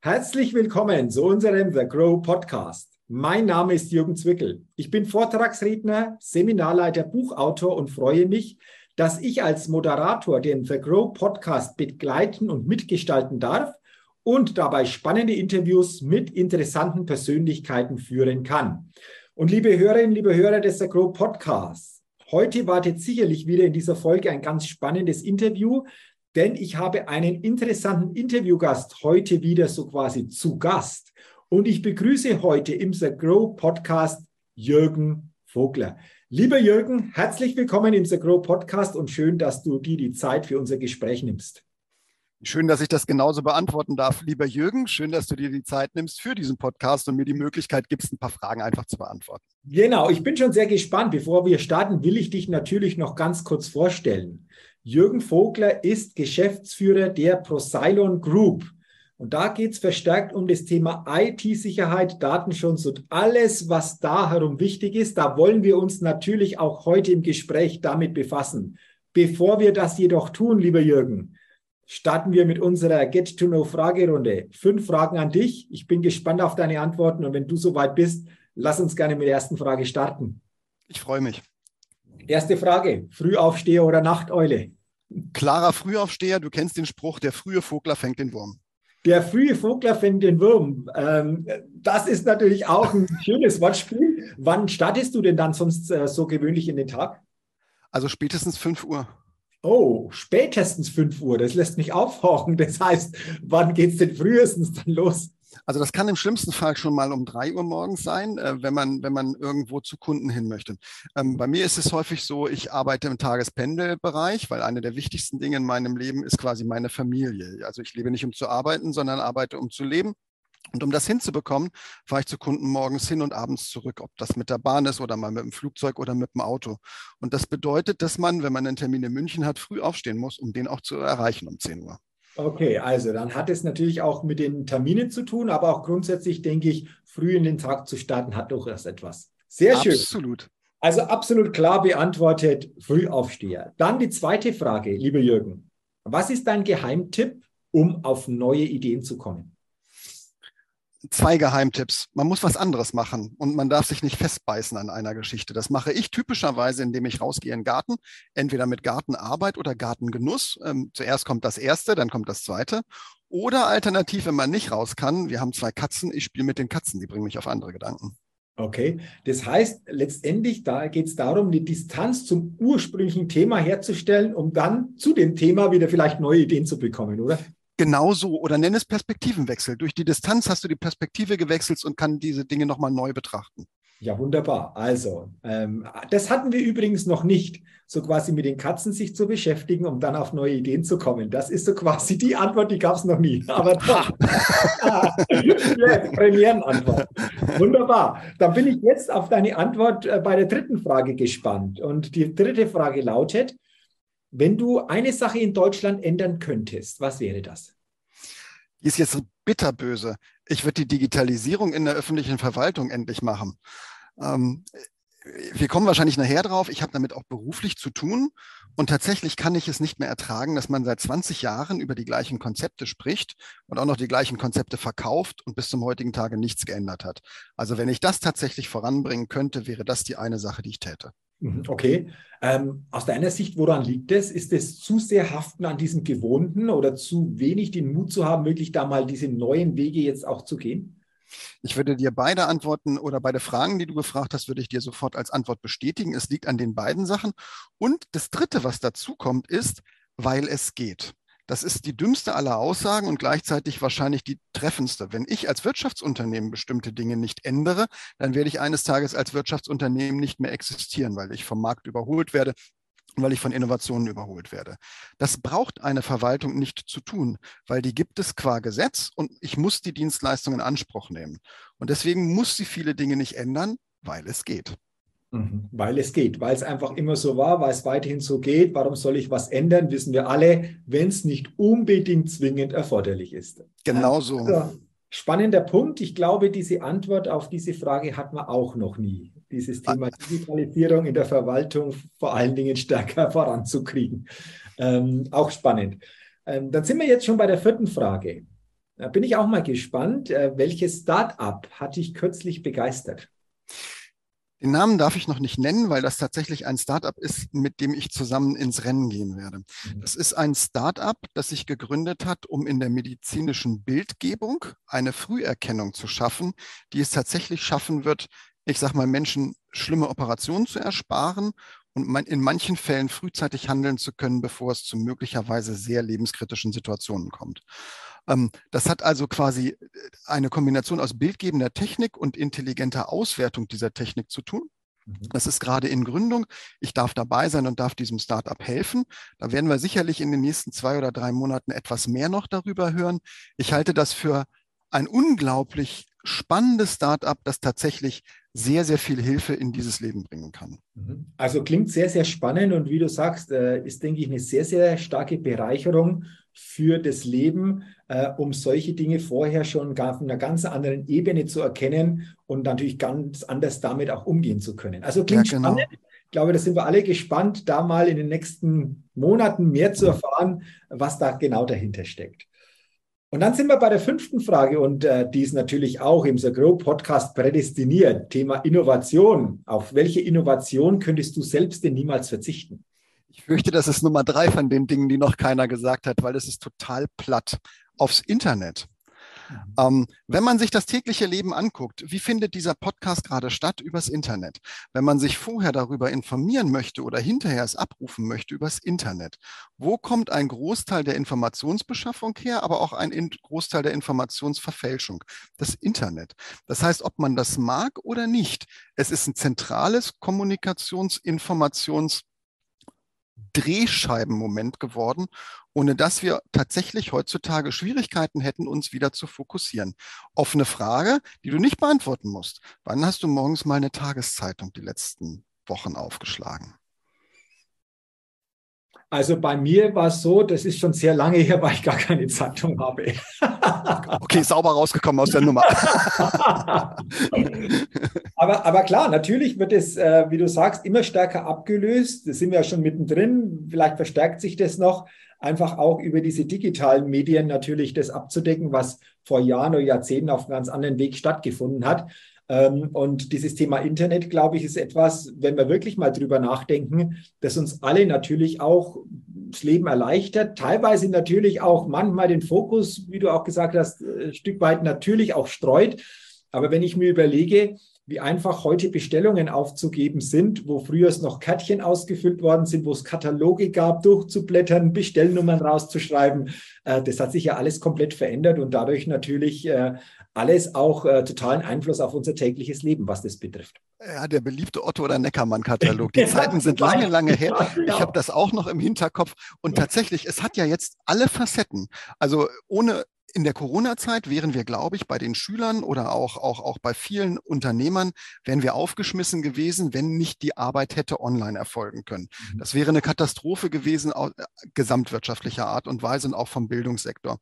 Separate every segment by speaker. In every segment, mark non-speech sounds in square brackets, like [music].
Speaker 1: Herzlich willkommen zu unserem The Grow Podcast. Mein Name ist Jürgen Zwickel. Ich bin Vortragsredner, Seminarleiter, Buchautor und freue mich, dass ich als Moderator den The Grow Podcast begleiten und mitgestalten darf und dabei spannende Interviews mit interessanten Persönlichkeiten führen kann. Und liebe Hörerinnen, liebe Hörer des The Grow Podcasts, heute wartet sicherlich wieder in dieser Folge ein ganz spannendes Interview denn ich habe einen interessanten Interviewgast heute wieder so quasi zu Gast. Und ich begrüße heute im The Grow Podcast Jürgen Vogler. Lieber Jürgen, herzlich willkommen im The Grow Podcast und schön, dass du dir die Zeit für unser Gespräch nimmst.
Speaker 2: Schön, dass ich das genauso beantworten darf, lieber Jürgen. Schön, dass du dir die Zeit nimmst für diesen Podcast und mir die Möglichkeit gibst, ein paar Fragen einfach zu beantworten.
Speaker 1: Genau, ich bin schon sehr gespannt. Bevor wir starten, will ich dich natürlich noch ganz kurz vorstellen. Jürgen Vogler ist Geschäftsführer der Prosilon Group. Und da geht es verstärkt um das Thema IT-Sicherheit, Datenschutz und alles, was da herum wichtig ist. Da wollen wir uns natürlich auch heute im Gespräch damit befassen. Bevor wir das jedoch tun, lieber Jürgen, starten wir mit unserer Get-to-Know-Fragerunde. Fünf Fragen an dich. Ich bin gespannt auf deine Antworten und wenn du soweit bist, lass uns gerne mit der ersten Frage starten.
Speaker 2: Ich freue mich.
Speaker 1: Erste Frage: Frühaufsteher oder Nachteule?
Speaker 2: Klarer Frühaufsteher, du kennst den Spruch, der frühe Vogler fängt den Wurm.
Speaker 1: Der frühe Vogler fängt den Wurm. Ähm, das ist natürlich auch ein [laughs] schönes Wortspiel. Wann startest du denn dann sonst äh, so gewöhnlich in den Tag?
Speaker 2: Also spätestens 5 Uhr.
Speaker 1: Oh, spätestens 5 Uhr. Das lässt mich aufhorchen. Das heißt, wann geht es denn frühestens dann los?
Speaker 2: Also das kann im schlimmsten Fall schon mal um drei Uhr morgens sein, äh, wenn, man, wenn man irgendwo zu Kunden hin möchte. Ähm, bei mir ist es häufig so, ich arbeite im Tagespendelbereich, weil eine der wichtigsten Dinge in meinem Leben ist quasi meine Familie. Also ich lebe nicht, um zu arbeiten, sondern arbeite, um zu leben. Und um das hinzubekommen, fahre ich zu Kunden morgens hin und abends zurück, ob das mit der Bahn ist oder mal mit dem Flugzeug oder mit dem Auto. Und das bedeutet, dass man, wenn man einen Termin in München hat, früh aufstehen muss, um den auch zu erreichen um 10 Uhr.
Speaker 1: Okay, also dann hat es natürlich auch mit den Terminen zu tun, aber auch grundsätzlich denke ich, früh in den Tag zu starten hat durchaus etwas. Sehr schön.
Speaker 2: Absolut.
Speaker 1: Also absolut klar beantwortet, Frühaufsteher. Dann die zweite Frage, lieber Jürgen. Was ist dein Geheimtipp, um auf neue Ideen zu kommen?
Speaker 2: Zwei Geheimtipps. Man muss was anderes machen und man darf sich nicht festbeißen an einer Geschichte. Das mache ich typischerweise, indem ich rausgehe in den Garten, entweder mit Gartenarbeit oder Gartengenuss. Ähm, zuerst kommt das erste, dann kommt das zweite. Oder alternativ, wenn man nicht raus kann, wir haben zwei Katzen, ich spiele mit den Katzen, die bringen mich auf andere Gedanken.
Speaker 1: Okay, das heißt letztendlich, da geht es darum, die Distanz zum ursprünglichen Thema herzustellen, um dann zu dem Thema wieder vielleicht neue Ideen zu bekommen, oder?
Speaker 2: Genauso oder nenn es Perspektivenwechsel. Durch die Distanz hast du die Perspektive gewechselt und kann diese Dinge nochmal neu betrachten.
Speaker 1: Ja, wunderbar. Also, ähm, das hatten wir übrigens noch nicht, so quasi mit den Katzen sich zu beschäftigen, um dann auf neue Ideen zu kommen. Das ist so quasi die Antwort, die gab es noch nie. Aber [laughs] doch. yes, Premierenantwort. Wunderbar. Dann bin ich jetzt auf deine Antwort äh, bei der dritten Frage gespannt. Und die dritte Frage lautet, wenn du eine Sache in Deutschland ändern könntest, was wäre das?
Speaker 2: Die ist jetzt bitterböse. Ich würde die Digitalisierung in der öffentlichen Verwaltung endlich machen. Ähm, wir kommen wahrscheinlich nachher drauf. Ich habe damit auch beruflich zu tun. Und tatsächlich kann ich es nicht mehr ertragen, dass man seit 20 Jahren über die gleichen Konzepte spricht und auch noch die gleichen Konzepte verkauft und bis zum heutigen Tage nichts geändert hat. Also wenn ich das tatsächlich voranbringen könnte, wäre das die eine Sache, die ich täte.
Speaker 1: Mhm, okay. Ähm, aus deiner Sicht, woran liegt es? Ist es zu sehr haften an diesem Gewohnten oder zu wenig den Mut zu haben, wirklich da mal diese neuen Wege jetzt auch zu gehen?
Speaker 2: Ich würde dir beide Antworten oder beide Fragen, die du gefragt hast, würde ich dir sofort als Antwort bestätigen. Es liegt an den beiden Sachen. Und das Dritte, was dazu kommt, ist, weil es geht. Das ist die dümmste aller Aussagen und gleichzeitig wahrscheinlich die treffendste. Wenn ich als Wirtschaftsunternehmen bestimmte Dinge nicht ändere, dann werde ich eines Tages als Wirtschaftsunternehmen nicht mehr existieren, weil ich vom Markt überholt werde und weil ich von Innovationen überholt werde. Das braucht eine Verwaltung nicht zu tun, weil die gibt es qua Gesetz und ich muss die Dienstleistung in Anspruch nehmen. Und deswegen muss sie viele Dinge nicht ändern, weil es geht.
Speaker 1: Mhm. Weil es geht, weil es einfach immer so war, weil es weiterhin so geht. Warum soll ich was ändern? Wissen wir alle, wenn es nicht unbedingt zwingend erforderlich ist.
Speaker 2: Genau so. Also,
Speaker 1: spannender Punkt. Ich glaube, diese Antwort auf diese Frage hat man auch noch nie. Dieses Thema Digitalisierung in der Verwaltung vor allen Dingen stärker [laughs] voranzukriegen. Ähm, auch spannend. Ähm, dann sind wir jetzt schon bei der vierten Frage. Da bin ich auch mal gespannt, äh, welches Start-up hat dich kürzlich begeistert?
Speaker 2: Den Namen darf ich noch nicht nennen, weil das tatsächlich ein Startup ist, mit dem ich zusammen ins Rennen gehen werde. Mhm. Das ist ein Startup, das sich gegründet hat, um in der medizinischen Bildgebung eine Früherkennung zu schaffen, die es tatsächlich schaffen wird, ich sage mal, Menschen schlimme Operationen zu ersparen und in manchen Fällen frühzeitig handeln zu können, bevor es zu möglicherweise sehr lebenskritischen Situationen kommt. Ähm, das hat also quasi äh, eine Kombination aus bildgebender Technik und intelligenter Auswertung dieser Technik zu tun. Mhm. Das ist gerade in Gründung. Ich darf dabei sein und darf diesem Startup helfen. Da werden wir sicherlich in den nächsten zwei oder drei Monaten etwas mehr noch darüber hören. Ich halte das für ein unglaublich spannendes Startup, das tatsächlich sehr, sehr viel Hilfe in dieses Leben bringen kann.
Speaker 1: Mhm. Also klingt sehr, sehr spannend und wie du sagst, äh, ist, denke ich, eine sehr, sehr starke Bereicherung für das Leben, äh, um solche Dinge vorher schon auf einer ganz anderen Ebene zu erkennen und natürlich ganz anders damit auch umgehen zu können. Also klingt ja, genau. spannend. Ich glaube, da sind wir alle gespannt, da mal in den nächsten Monaten mehr zu erfahren, was da genau dahinter steckt. Und dann sind wir bei der fünften Frage und äh, die ist natürlich auch im The Grow Podcast prädestiniert. Thema Innovation. Auf welche Innovation könntest du selbst denn niemals verzichten?
Speaker 2: Ich fürchte, das ist Nummer drei von den Dingen, die noch keiner gesagt hat, weil es ist total platt. Aufs Internet. Mhm. Ähm, wenn man sich das tägliche Leben anguckt, wie findet dieser Podcast gerade statt? Übers Internet. Wenn man sich vorher darüber informieren möchte oder hinterher es abrufen möchte, übers Internet. Wo kommt ein Großteil der Informationsbeschaffung her, aber auch ein Großteil der Informationsverfälschung? Das Internet. Das heißt, ob man das mag oder nicht, es ist ein zentrales Kommunikations-, Informations- Drehscheibenmoment geworden, ohne dass wir tatsächlich heutzutage Schwierigkeiten hätten, uns wieder zu fokussieren. Offene Frage, die du nicht beantworten musst. Wann hast du morgens mal eine Tageszeitung die letzten Wochen aufgeschlagen?
Speaker 1: Also bei mir war es so, das ist schon sehr lange her, [laughs] weil ich gar keine Zeitung habe.
Speaker 2: okay, sauber rausgekommen aus der Nummer. [laughs]
Speaker 1: aber, aber klar, natürlich wird es, äh, wie du sagst, immer stärker abgelöst. Da sind wir ja schon mittendrin. Vielleicht verstärkt sich das noch. Einfach auch über diese digitalen Medien natürlich das abzudecken, was vor Jahren oder Jahrzehnten auf einem ganz anderen Weg stattgefunden hat. Ähm, und dieses Thema Internet, glaube ich, ist etwas, wenn wir wirklich mal drüber nachdenken, das uns alle natürlich auch das Leben erleichtert, teilweise natürlich auch manchmal den Fokus, wie du auch gesagt hast, ein Stück weit natürlich auch streut. Aber wenn ich mir überlege, wie einfach heute Bestellungen aufzugeben sind, wo früher es noch Kärtchen ausgefüllt worden sind, wo es Kataloge gab, durchzublättern, Bestellnummern rauszuschreiben. Äh, das hat sich ja alles komplett verändert und dadurch natürlich äh, alles auch äh, totalen Einfluss auf unser tägliches Leben, was das betrifft.
Speaker 2: Ja, der beliebte Otto oder Neckermann-Katalog. Die [laughs] Zeiten sind lange, lange her. Ich habe das auch noch im Hinterkopf. Und tatsächlich, es hat ja jetzt alle Facetten. Also ohne in der Corona-Zeit wären wir, glaube ich, bei den Schülern oder auch, auch, auch bei vielen Unternehmern, wären wir aufgeschmissen gewesen, wenn nicht die Arbeit hätte online erfolgen können. Mhm. Das wäre eine Katastrophe gewesen, äh, gesamtwirtschaftlicher Art und Weise und auch vom Bildungssektor.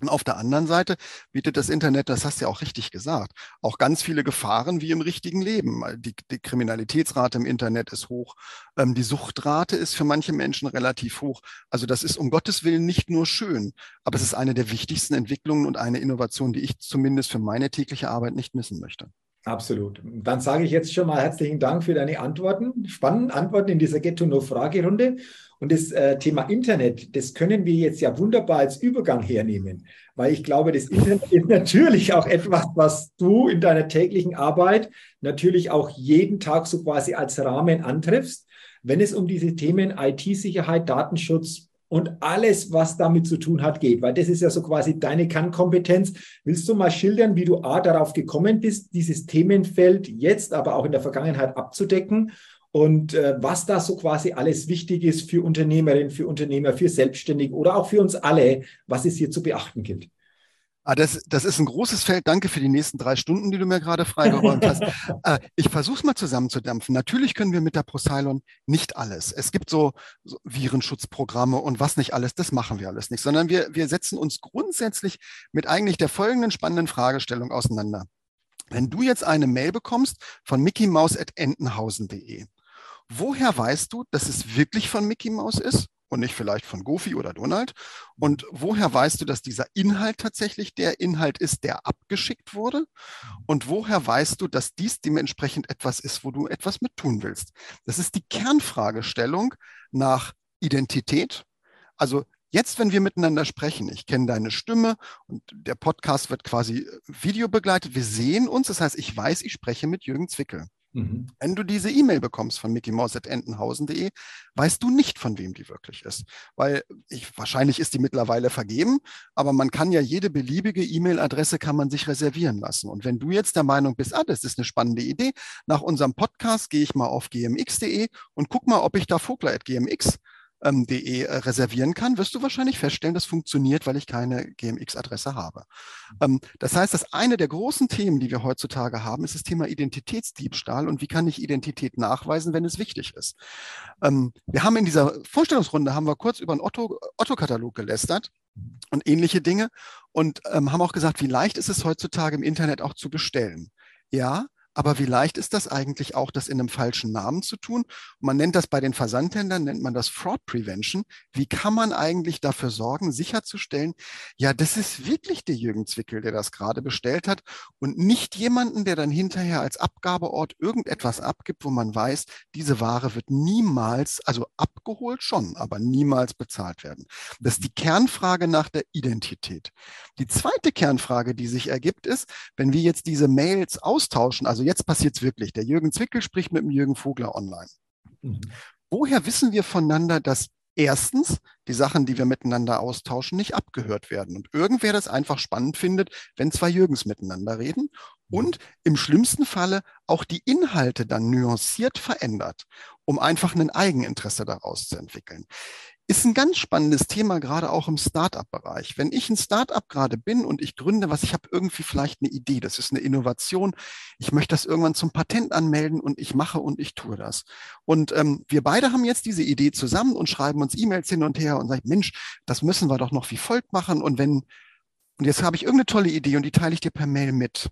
Speaker 2: Und auf der anderen Seite bietet das Internet, das hast du ja auch richtig gesagt, auch ganz viele Gefahren wie im richtigen Leben. Die, die Kriminalitätsrate im Internet ist hoch, ähm, die Suchtrate ist für manche Menschen relativ hoch. Also das ist um Gottes Willen nicht nur schön, aber es ist eine der wichtigsten Entwicklungen und eine Innovation, die ich zumindest für meine tägliche Arbeit nicht missen möchte.
Speaker 1: Absolut. Dann sage ich jetzt schon mal herzlichen Dank für deine Antworten, spannende Antworten in dieser Get-to-Know-Fragerunde. Und das äh, Thema Internet, das können wir jetzt ja wunderbar als Übergang hernehmen, weil ich glaube, das Internet ist [laughs] natürlich auch etwas, was du in deiner täglichen Arbeit natürlich auch jeden Tag so quasi als Rahmen antriffst, wenn es um diese Themen IT-Sicherheit, Datenschutz, und alles, was damit zu tun hat, geht. Weil das ist ja so quasi deine Kernkompetenz. Willst du mal schildern, wie du A darauf gekommen bist, dieses Themenfeld jetzt, aber auch in der Vergangenheit abzudecken und äh, was da so quasi alles wichtig ist für Unternehmerinnen, für Unternehmer, für Selbstständige oder auch für uns alle, was es hier zu beachten gilt.
Speaker 2: Ah, das, das ist ein großes Feld. Danke für die nächsten drei Stunden, die du mir gerade freigeräumt hast. [laughs] äh, ich versuche es mal zusammenzudampfen. Natürlich können wir mit der Procylon nicht alles. Es gibt so, so, Virenschutzprogramme und was nicht alles, das machen wir alles nicht, sondern wir, wir setzen uns grundsätzlich mit eigentlich der folgenden spannenden Fragestellung auseinander. Wenn du jetzt eine Mail bekommst von mickeymaus.entenhausen.de, woher weißt du, dass es wirklich von Mickey Mouse ist und nicht vielleicht von Gofi oder Donald? Und woher weißt du, dass dieser Inhalt tatsächlich der Inhalt ist, der abgeschickt wurde? Und woher weißt du, dass dies dementsprechend etwas ist, wo du etwas mit tun willst? Das ist die Kernfragestellung nach Identität. Also Jetzt, wenn wir miteinander sprechen, ich kenne deine Stimme und der Podcast wird quasi Video begleitet. Wir sehen uns, das heißt, ich weiß, ich spreche mit Jürgen Zwickel. Mhm. Wenn du diese E-Mail bekommst von mickeymouse.entenhausen.de, weißt du nicht, von wem die wirklich ist. Weil ich, wahrscheinlich ist die mittlerweile vergeben, aber man kann ja jede beliebige E-Mail-Adresse kann man sich reservieren lassen. Und wenn du jetzt der Meinung bist, ah, das ist eine spannende Idee, nach unserem Podcast gehe ich mal auf gmx.de und guck mal, ob ich da vogler.gmx ähm, .de äh, reservieren kann, wirst du wahrscheinlich feststellen, das funktioniert, weil ich keine GMX-Adresse habe. Ähm, das heißt, dass eine der großen Themen, die wir heutzutage haben, ist das Thema Identitätsdiebstahl und wie kann ich Identität nachweisen, wenn es wichtig ist. Ähm, wir haben in dieser Vorstellungsrunde haben wir kurz über einen Otto-Katalog Otto gelästert und ähnliche Dinge und ähm, haben auch gesagt, wie leicht ist es heutzutage im Internet auch zu bestellen. Ja, aber wie leicht ist das eigentlich auch, das in einem falschen Namen zu tun? man nennt das bei den Versandhändlern, nennt man das Fraud Prevention. Wie kann man eigentlich dafür sorgen, sicherzustellen, ja, das ist wirklich der Jürgen Zwickel, der das gerade bestellt hat und nicht jemanden, der dann hinterher als Abgabeort irgendetwas abgibt, wo man weiß, diese Ware wird niemals, also abgeholt schon, aber niemals bezahlt werden. Das ist die Kernfrage nach der Identität. Die zweite Kernfrage, die sich ergibt, ist, wenn wir jetzt diese Mails austauschen, also jetzt passiert es wirklich. Der Jürgen Zwickel spricht mit dem Jürgen Vogler online. Mhm. Woher wissen wir voneinander, dass erstens die Sachen, die wir miteinander austauschen, nicht abgehört werden und irgendwer das einfach spannend findet, wenn zwei Jürgens miteinander reden und im schlimmsten Falle auch die Inhalte dann nuanciert verändert, um einfach ein Eigeninteresse daraus zu entwickeln ist ein ganz spannendes Thema, gerade auch im Startup-Bereich. Wenn ich ein Startup gerade bin und ich gründe was, ich habe irgendwie vielleicht eine Idee, das ist eine Innovation, ich möchte das irgendwann zum Patent anmelden und ich mache und ich tue das. Und ähm, wir beide haben jetzt diese Idee zusammen und schreiben uns E-Mails hin und her und sagen, Mensch, das müssen wir doch noch wie folgt machen. Und wenn, und jetzt habe ich irgendeine tolle Idee und die teile ich dir per Mail mit.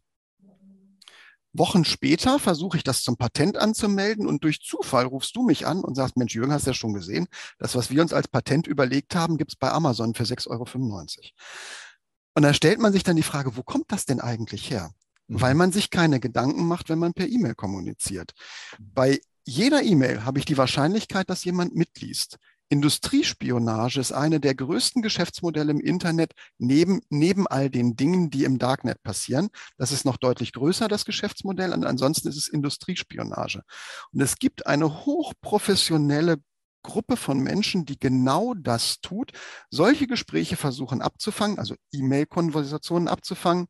Speaker 2: Wochen später versuche ich das zum Patent anzumelden und durch Zufall rufst du mich an und sagst, Mensch, Jürgen, hast du ja schon gesehen, das, was wir uns als Patent überlegt haben, gibt es bei Amazon für 6,95 Euro. Und da stellt man sich dann die Frage, wo kommt das denn eigentlich her? Mhm. Weil man sich keine Gedanken macht, wenn man per E-Mail kommuniziert. Bei jeder E-Mail habe ich die Wahrscheinlichkeit, dass jemand mitliest. Industriespionage ist eine der größten Geschäftsmodelle im Internet neben, neben all den Dingen, die im Darknet passieren. Das ist noch deutlich größer, das Geschäftsmodell. Und ansonsten ist es Industriespionage. Und es gibt eine hochprofessionelle Gruppe von Menschen, die genau das tut, solche Gespräche versuchen abzufangen, also E-Mail-Konversationen abzufangen,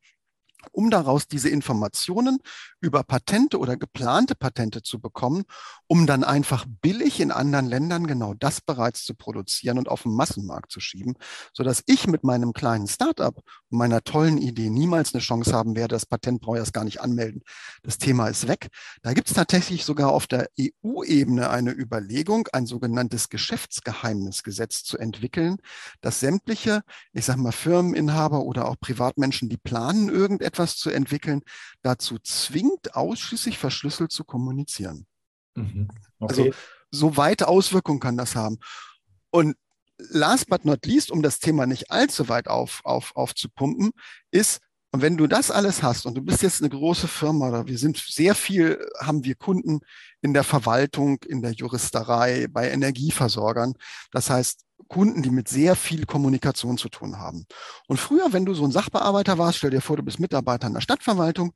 Speaker 2: um daraus diese Informationen über Patente oder geplante Patente zu bekommen, um dann einfach billig in anderen Ländern genau das bereits zu produzieren und auf den Massenmarkt zu schieben, sodass ich mit meinem kleinen Startup und meiner tollen Idee niemals eine Chance haben werde, das Patent brauche ich erst gar nicht anmelden. Das Thema ist weg. Da gibt es tatsächlich sogar auf der EU-Ebene eine Überlegung, ein sogenanntes Geschäftsgeheimnisgesetz zu entwickeln, dass sämtliche, ich sage mal, Firmeninhaber oder auch Privatmenschen, die planen, irgendetwas zu entwickeln, dazu zwingt, ausschließlich verschlüsselt zu kommunizieren. Mhm. Okay. Also so weite Auswirkungen kann das haben. Und last but not least, um das Thema nicht allzu weit auf, auf, aufzupumpen, ist, und wenn du das alles hast und du bist jetzt eine große Firma oder wir sind sehr viel, haben wir Kunden in der Verwaltung, in der Juristerei, bei Energieversorgern. Das heißt, Kunden, die mit sehr viel Kommunikation zu tun haben. Und früher, wenn du so ein Sachbearbeiter warst, stell dir vor, du bist Mitarbeiter in der Stadtverwaltung,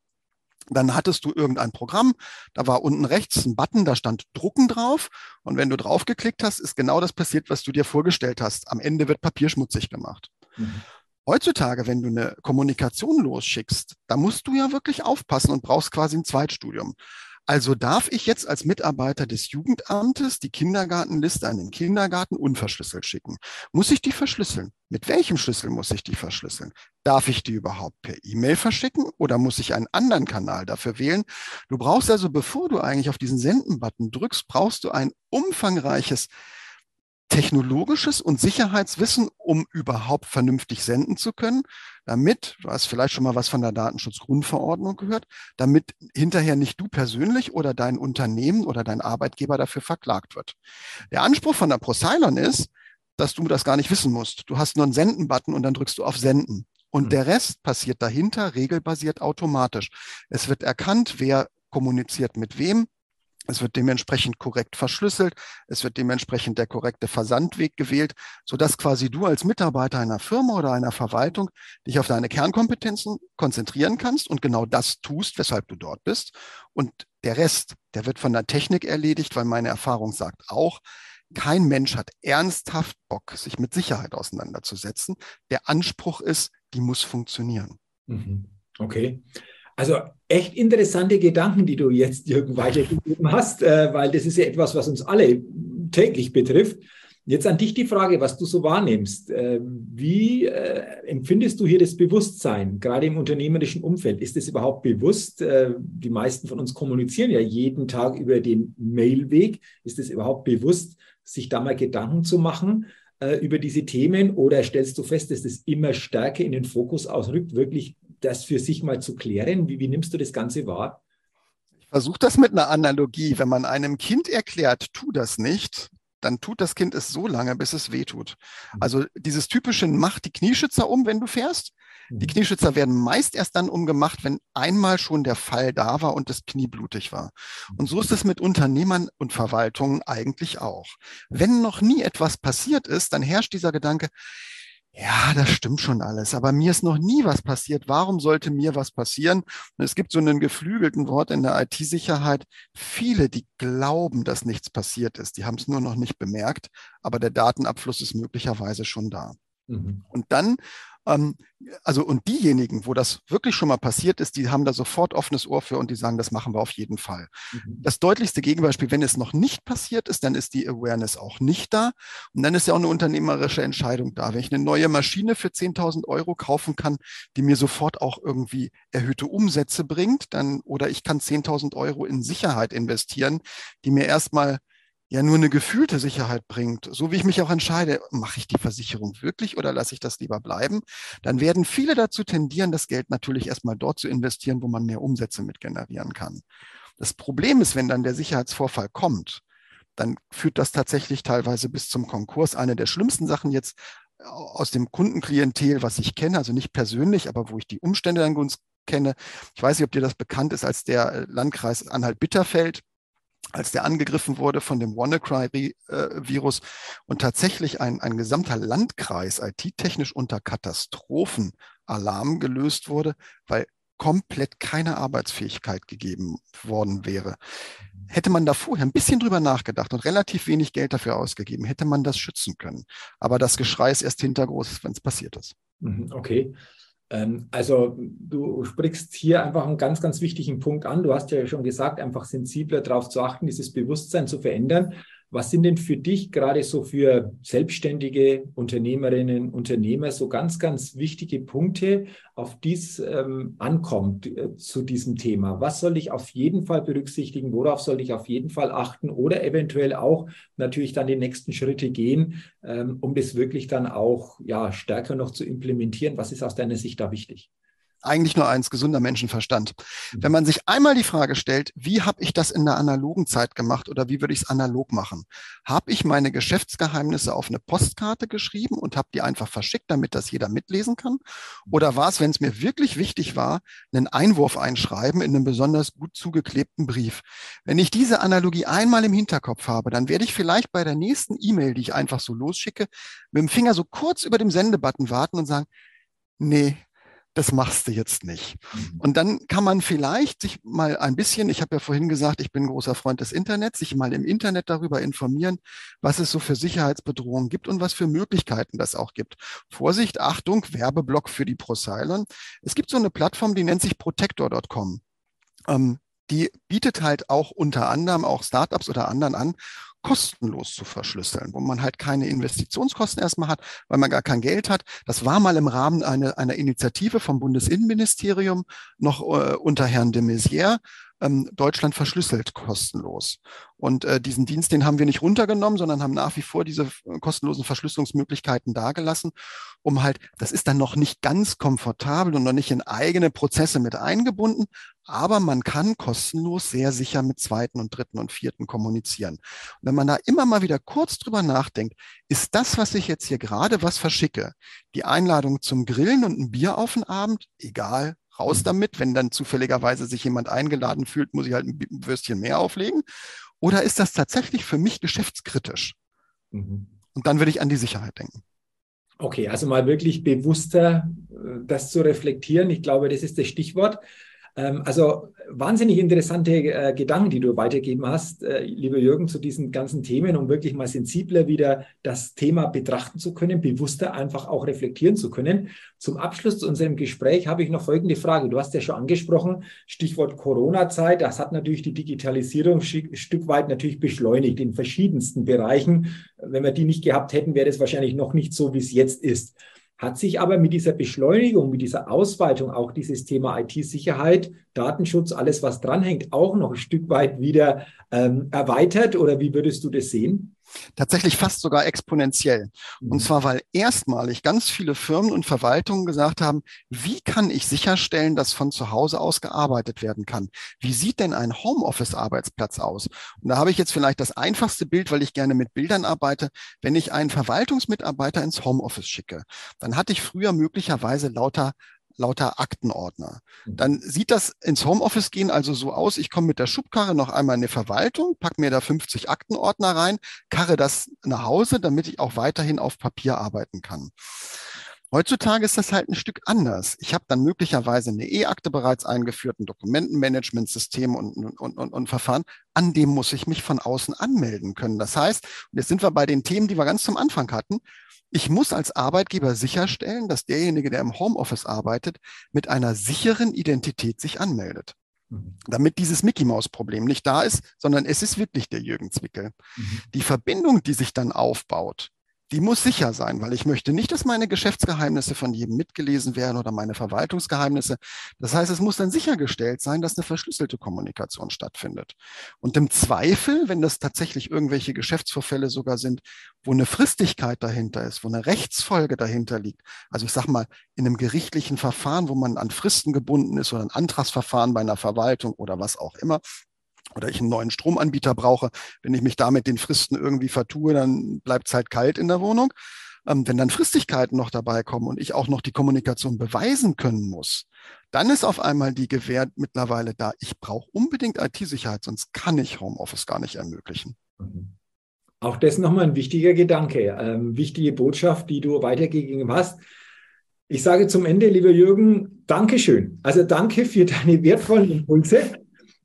Speaker 2: dann hattest du irgendein Programm, da war unten rechts ein Button, da stand Drucken drauf. Und wenn du draufgeklickt hast, ist genau das passiert, was du dir vorgestellt hast. Am Ende wird Papier schmutzig gemacht. Mhm. Heutzutage, wenn du eine Kommunikation losschickst, da musst du ja wirklich aufpassen und brauchst quasi ein Zweitstudium. Also darf ich jetzt als Mitarbeiter des Jugendamtes die Kindergartenliste an den Kindergarten unverschlüsselt schicken? Muss ich die verschlüsseln? Mit welchem Schlüssel muss ich die verschlüsseln? Darf ich die überhaupt per E-Mail verschicken oder muss ich einen anderen Kanal dafür wählen? Du brauchst also, bevor du eigentlich auf diesen Senden-Button drückst, brauchst du ein umfangreiches technologisches und Sicherheitswissen, um überhaupt vernünftig senden zu können, damit, du hast vielleicht schon mal was von der Datenschutzgrundverordnung gehört, damit hinterher nicht du persönlich oder dein Unternehmen oder dein Arbeitgeber dafür verklagt wird. Der Anspruch von der Procylon ist, dass du das gar nicht wissen musst. Du hast nur einen Senden-Button und dann drückst du auf Senden. Und mhm. der Rest passiert dahinter regelbasiert automatisch. Es wird erkannt, wer kommuniziert mit wem. Es wird dementsprechend korrekt verschlüsselt. Es wird dementsprechend der korrekte Versandweg gewählt, sodass quasi du als Mitarbeiter einer Firma oder einer Verwaltung dich auf deine Kernkompetenzen konzentrieren kannst und genau das tust, weshalb du dort bist. Und der Rest, der wird von der Technik erledigt, weil meine Erfahrung sagt auch, kein Mensch hat ernsthaft Bock, sich mit Sicherheit auseinanderzusetzen. Der Anspruch ist, die muss funktionieren.
Speaker 1: Mhm. Okay. Also echt interessante Gedanken, die du jetzt, Jürgen, weitergegeben hast, äh, weil das ist ja etwas, was uns alle täglich betrifft. Jetzt an dich die Frage, was du so wahrnimmst. Äh, wie äh, empfindest du hier das Bewusstsein, gerade im unternehmerischen Umfeld? Ist es überhaupt bewusst? Äh, die meisten von uns kommunizieren ja jeden Tag über den Mailweg. Ist es überhaupt bewusst, sich da mal Gedanken zu machen äh, über diese Themen? Oder stellst du fest, dass das immer stärker in den Fokus ausrückt, wirklich das für sich mal zu klären? Wie, wie nimmst du das Ganze wahr?
Speaker 2: Ich versuche das mit einer Analogie. Wenn man einem Kind erklärt, tu das nicht, dann tut das Kind es so lange, bis es weh tut. Mhm. Also dieses typische, mach die Knieschützer um, wenn du fährst. Die mhm. Knieschützer werden meist erst dann umgemacht, wenn einmal schon der Fall da war und das Knie blutig war. Und so ist es mit Unternehmern und Verwaltungen eigentlich auch. Wenn noch nie etwas passiert ist, dann herrscht dieser Gedanke, ja, das stimmt schon alles, aber mir ist noch nie was passiert. Warum sollte mir was passieren? Und es gibt so einen geflügelten Wort in der IT-Sicherheit. Viele, die glauben, dass nichts passiert ist, die haben es nur noch nicht bemerkt, aber der Datenabfluss ist möglicherweise schon da. Mhm. Und dann also und diejenigen, wo das wirklich schon mal passiert ist, die haben da sofort offenes Ohr für und die sagen, das machen wir auf jeden Fall. Mhm. Das deutlichste Gegenbeispiel, wenn es noch nicht passiert ist, dann ist die Awareness auch nicht da. Und dann ist ja auch eine unternehmerische Entscheidung da. Wenn ich eine neue Maschine für 10.000 Euro kaufen kann, die mir sofort auch irgendwie erhöhte Umsätze bringt, dann oder ich kann 10.000 Euro in Sicherheit investieren, die mir erstmal ja nur eine gefühlte Sicherheit bringt, so wie ich mich auch entscheide, mache ich die Versicherung wirklich oder lasse ich das lieber bleiben, dann werden viele dazu tendieren, das Geld natürlich erstmal dort zu investieren, wo man mehr Umsätze mit generieren kann. Das Problem ist, wenn dann der Sicherheitsvorfall kommt, dann führt das tatsächlich teilweise bis zum Konkurs. Eine der schlimmsten Sachen jetzt aus dem Kundenklientel, was ich kenne, also nicht persönlich, aber wo ich die Umstände dann ganz kenne. Ich weiß nicht, ob dir das bekannt ist, als der Landkreis Anhalt-Bitterfeld als der angegriffen wurde von dem WannaCry-Virus und tatsächlich ein, ein gesamter Landkreis IT-technisch unter Katastrophenalarm gelöst wurde, weil komplett keine Arbeitsfähigkeit gegeben worden wäre. Hätte man da vorher ein bisschen drüber nachgedacht und relativ wenig Geld dafür ausgegeben, hätte man das schützen können. Aber das Geschrei ist erst hintergroß, wenn es passiert ist.
Speaker 1: Mhm, okay. Ähm, also du sprichst hier einfach einen ganz, ganz wichtigen Punkt an. Du hast ja schon gesagt, einfach sensibler darauf zu achten, dieses Bewusstsein zu verändern. Was sind denn für dich gerade so für selbstständige Unternehmerinnen, Unternehmer so ganz, ganz wichtige Punkte, auf die es ähm, ankommt äh, zu diesem Thema? Was soll ich auf jeden Fall berücksichtigen? Worauf soll ich auf jeden Fall achten? Oder eventuell auch natürlich dann die nächsten Schritte gehen, ähm, um das wirklich dann auch ja, stärker noch zu implementieren? Was ist aus deiner Sicht da wichtig?
Speaker 2: Eigentlich nur eins, gesunder Menschenverstand. Mhm. Wenn man sich einmal die Frage stellt, wie habe ich das in der analogen Zeit gemacht oder wie würde ich es analog machen? Habe ich meine Geschäftsgeheimnisse auf eine Postkarte geschrieben und habe die einfach verschickt, damit das jeder mitlesen kann? Oder war es, wenn es mir wirklich wichtig war, einen Einwurf einschreiben in einem besonders gut zugeklebten Brief? Wenn ich diese Analogie einmal im Hinterkopf habe, dann werde ich vielleicht bei der nächsten E-Mail, die ich einfach so losschicke, mit dem Finger so kurz über dem Sendebutton warten und sagen, nee, das machst du jetzt nicht. Mhm. Und dann kann man vielleicht sich mal ein bisschen, ich habe ja vorhin gesagt, ich bin ein großer Freund des Internets, sich mal im Internet darüber informieren, was es so für Sicherheitsbedrohungen gibt und was für Möglichkeiten das auch gibt. Vorsicht, Achtung, Werbeblock für die ProSilon. Es gibt so eine Plattform, die nennt sich protector.com. Ähm, die bietet halt auch unter anderem auch Startups oder anderen an, kostenlos zu verschlüsseln, wo man halt keine Investitionskosten erstmal hat, weil man gar kein Geld hat. Das war mal im Rahmen einer, einer Initiative vom Bundesinnenministerium noch äh, unter Herrn de Maizière ähm, Deutschland verschlüsselt kostenlos. Und äh, diesen Dienst, den haben wir nicht runtergenommen, sondern haben nach wie vor diese äh, kostenlosen Verschlüsselungsmöglichkeiten dagelassen, um halt, das ist dann noch nicht ganz komfortabel und noch nicht in eigene Prozesse mit eingebunden, aber man kann kostenlos sehr sicher mit zweiten und dritten und vierten kommunizieren. Und wenn man da immer mal wieder kurz drüber nachdenkt, ist das, was ich jetzt hier gerade was verschicke, die Einladung zum Grillen und ein Bier auf den Abend, egal, raus damit. Wenn dann zufälligerweise sich jemand eingeladen fühlt, muss ich halt ein Würstchen mehr auflegen. Oder ist das tatsächlich für mich geschäftskritisch? Mhm. Und dann würde ich an die Sicherheit denken.
Speaker 1: Okay, also mal wirklich bewusster äh, das zu reflektieren. Ich glaube, das ist das Stichwort. Ähm, also wahnsinnig interessante äh, Gedanken, die du weitergeben hast, äh, lieber Jürgen, zu diesen ganzen Themen, um wirklich mal sensibler wieder das Thema betrachten zu können, bewusster einfach auch reflektieren zu können. Zum Abschluss zu unserem Gespräch habe ich noch folgende Frage. Du hast ja schon angesprochen, Stichwort Corona-Zeit. Das hat natürlich die Digitalisierung Stück weit natürlich beschleunigt in verschiedensten Bereichen. Wenn wir die nicht gehabt hätten, wäre das wahrscheinlich noch nicht so, wie es jetzt ist hat sich aber mit dieser Beschleunigung, mit dieser Ausweitung auch dieses Thema IT-Sicherheit, Datenschutz, alles was dranhängt, auch noch ein Stück weit wieder ähm, erweitert oder wie würdest du das sehen?
Speaker 2: Tatsächlich fast sogar exponentiell. Und mhm. zwar, weil erstmalig ganz viele Firmen und Verwaltungen gesagt haben, wie kann ich sicherstellen, dass von zu Hause aus gearbeitet werden kann? Wie sieht denn ein Homeoffice-Arbeitsplatz aus? Und da habe ich jetzt vielleicht das einfachste Bild, weil ich gerne mit Bildern arbeite. Wenn ich einen Verwaltungsmitarbeiter ins Homeoffice schicke, dann hatte ich früher möglicherweise lauter lauter Aktenordner. Mhm. Dann sieht das ins Homeoffice gehen also so aus, ich komme mit der Schubkarre noch einmal in die Verwaltung, pack mir da 50 Aktenordner rein, karre das nach Hause, damit ich auch weiterhin auf Papier arbeiten kann. Heutzutage ist das halt ein Stück anders. Ich habe dann möglicherweise eine E-Akte bereits eingeführt, ein Dokumentenmanagementsystem und, und, und, und Verfahren. An dem muss ich mich von außen anmelden können. Das heißt, jetzt sind wir bei den Themen, die wir ganz zum Anfang hatten. Ich muss als Arbeitgeber sicherstellen, dass derjenige, der im Homeoffice arbeitet, mit einer sicheren Identität sich anmeldet. Mhm. Damit dieses Mickey-Maus-Problem nicht da ist, sondern es ist wirklich der Jürgen Zwickel. Mhm. Die Verbindung, die sich dann aufbaut, die muss sicher sein, weil ich möchte nicht, dass meine Geschäftsgeheimnisse von jedem mitgelesen werden oder meine Verwaltungsgeheimnisse. Das heißt, es muss dann sichergestellt sein, dass eine verschlüsselte Kommunikation stattfindet. Und im Zweifel, wenn das tatsächlich irgendwelche Geschäftsvorfälle sogar sind, wo eine Fristigkeit dahinter ist, wo eine Rechtsfolge dahinter liegt, also ich sage mal, in einem gerichtlichen Verfahren, wo man an Fristen gebunden ist oder ein Antragsverfahren bei einer Verwaltung oder was auch immer, oder ich einen neuen Stromanbieter brauche, wenn ich mich damit den Fristen irgendwie vertue, dann bleibt es halt kalt in der Wohnung. Ähm, wenn dann Fristigkeiten noch dabei kommen und ich auch noch die Kommunikation beweisen können muss, dann ist auf einmal die Gewähr mittlerweile da. Ich brauche unbedingt IT-Sicherheit, sonst kann ich Homeoffice gar nicht ermöglichen.
Speaker 1: Mhm. Auch das nochmal ein wichtiger Gedanke, ähm, wichtige Botschaft, die du weitergegeben hast. Ich sage zum Ende, lieber Jürgen, Dankeschön. Also danke für deine wertvollen Impulse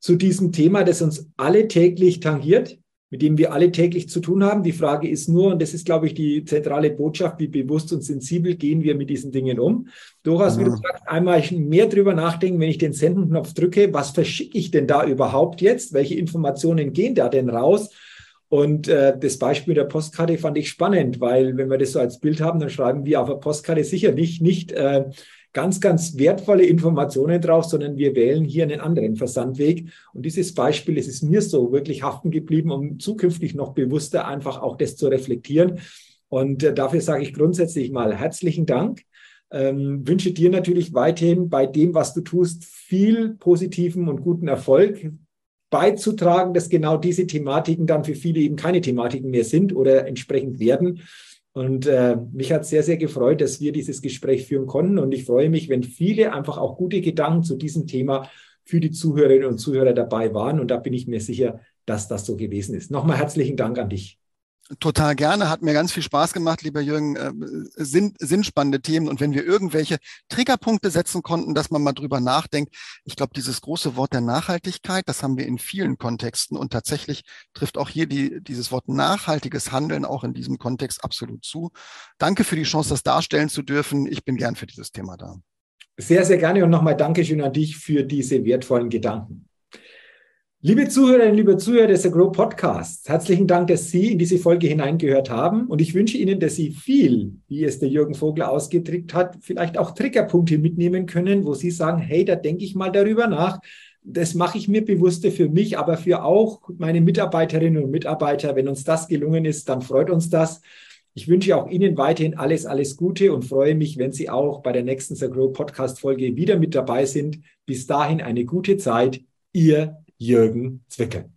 Speaker 1: zu diesem Thema, das uns alle täglich tangiert, mit dem wir alle täglich zu tun haben. Die Frage ist nur, und das ist, glaube ich, die zentrale Botschaft, wie bewusst und sensibel gehen wir mit diesen Dingen um. Durchaus, wie du sagst, einmal mehr drüber nachdenken, wenn ich den Sendenknopf drücke, was verschicke ich denn da überhaupt jetzt? Welche Informationen gehen da denn raus? Und äh, das Beispiel der Postkarte fand ich spannend, weil wenn wir das so als Bild haben, dann schreiben wir auf der Postkarte sicherlich nicht äh, ganz, ganz wertvolle Informationen drauf, sondern wir wählen hier einen anderen Versandweg. Und dieses Beispiel, es ist mir so wirklich haften geblieben, um zukünftig noch bewusster einfach auch das zu reflektieren. Und äh, dafür sage ich grundsätzlich mal herzlichen Dank. Ähm, wünsche dir natürlich weiterhin bei dem, was du tust, viel positiven und guten Erfolg beizutragen, dass genau diese Thematiken dann für viele eben keine Thematiken mehr sind oder entsprechend werden. Und äh, mich hat sehr, sehr gefreut, dass wir dieses Gespräch führen konnten. Und ich freue mich, wenn viele einfach auch gute Gedanken zu diesem Thema für die Zuhörerinnen und Zuhörer dabei waren. Und da bin ich mir sicher, dass das so gewesen ist. Nochmal herzlichen Dank an dich.
Speaker 2: Total gerne, hat mir ganz viel Spaß gemacht, lieber Jürgen. Äh, sind, sind spannende Themen. Und wenn wir irgendwelche Triggerpunkte setzen konnten, dass man mal drüber nachdenkt, ich glaube, dieses große Wort der Nachhaltigkeit, das haben wir in vielen Kontexten und tatsächlich trifft auch hier die, dieses Wort nachhaltiges Handeln auch in diesem Kontext absolut zu. Danke für die Chance, das darstellen zu dürfen. Ich bin gern für dieses Thema da.
Speaker 1: Sehr, sehr gerne und nochmal Dankeschön an dich für diese wertvollen Gedanken. Liebe Zuhörerinnen, liebe Zuhörer des Agro Podcasts, herzlichen Dank, dass Sie in diese Folge hineingehört haben. Und ich wünsche Ihnen, dass Sie viel, wie es der Jürgen Vogler ausgedrückt hat, vielleicht auch Triggerpunkte mitnehmen können, wo Sie sagen, hey, da denke ich mal darüber nach. das mache ich mir bewusste für mich, aber für auch meine Mitarbeiterinnen und Mitarbeiter. Wenn uns das gelungen ist, dann freut uns das. Ich wünsche auch Ihnen weiterhin alles, alles Gute und freue mich, wenn Sie auch bei der nächsten The Grow Podcast Folge wieder mit dabei sind. Bis dahin eine gute Zeit. Ihr Jürgen Zwickel.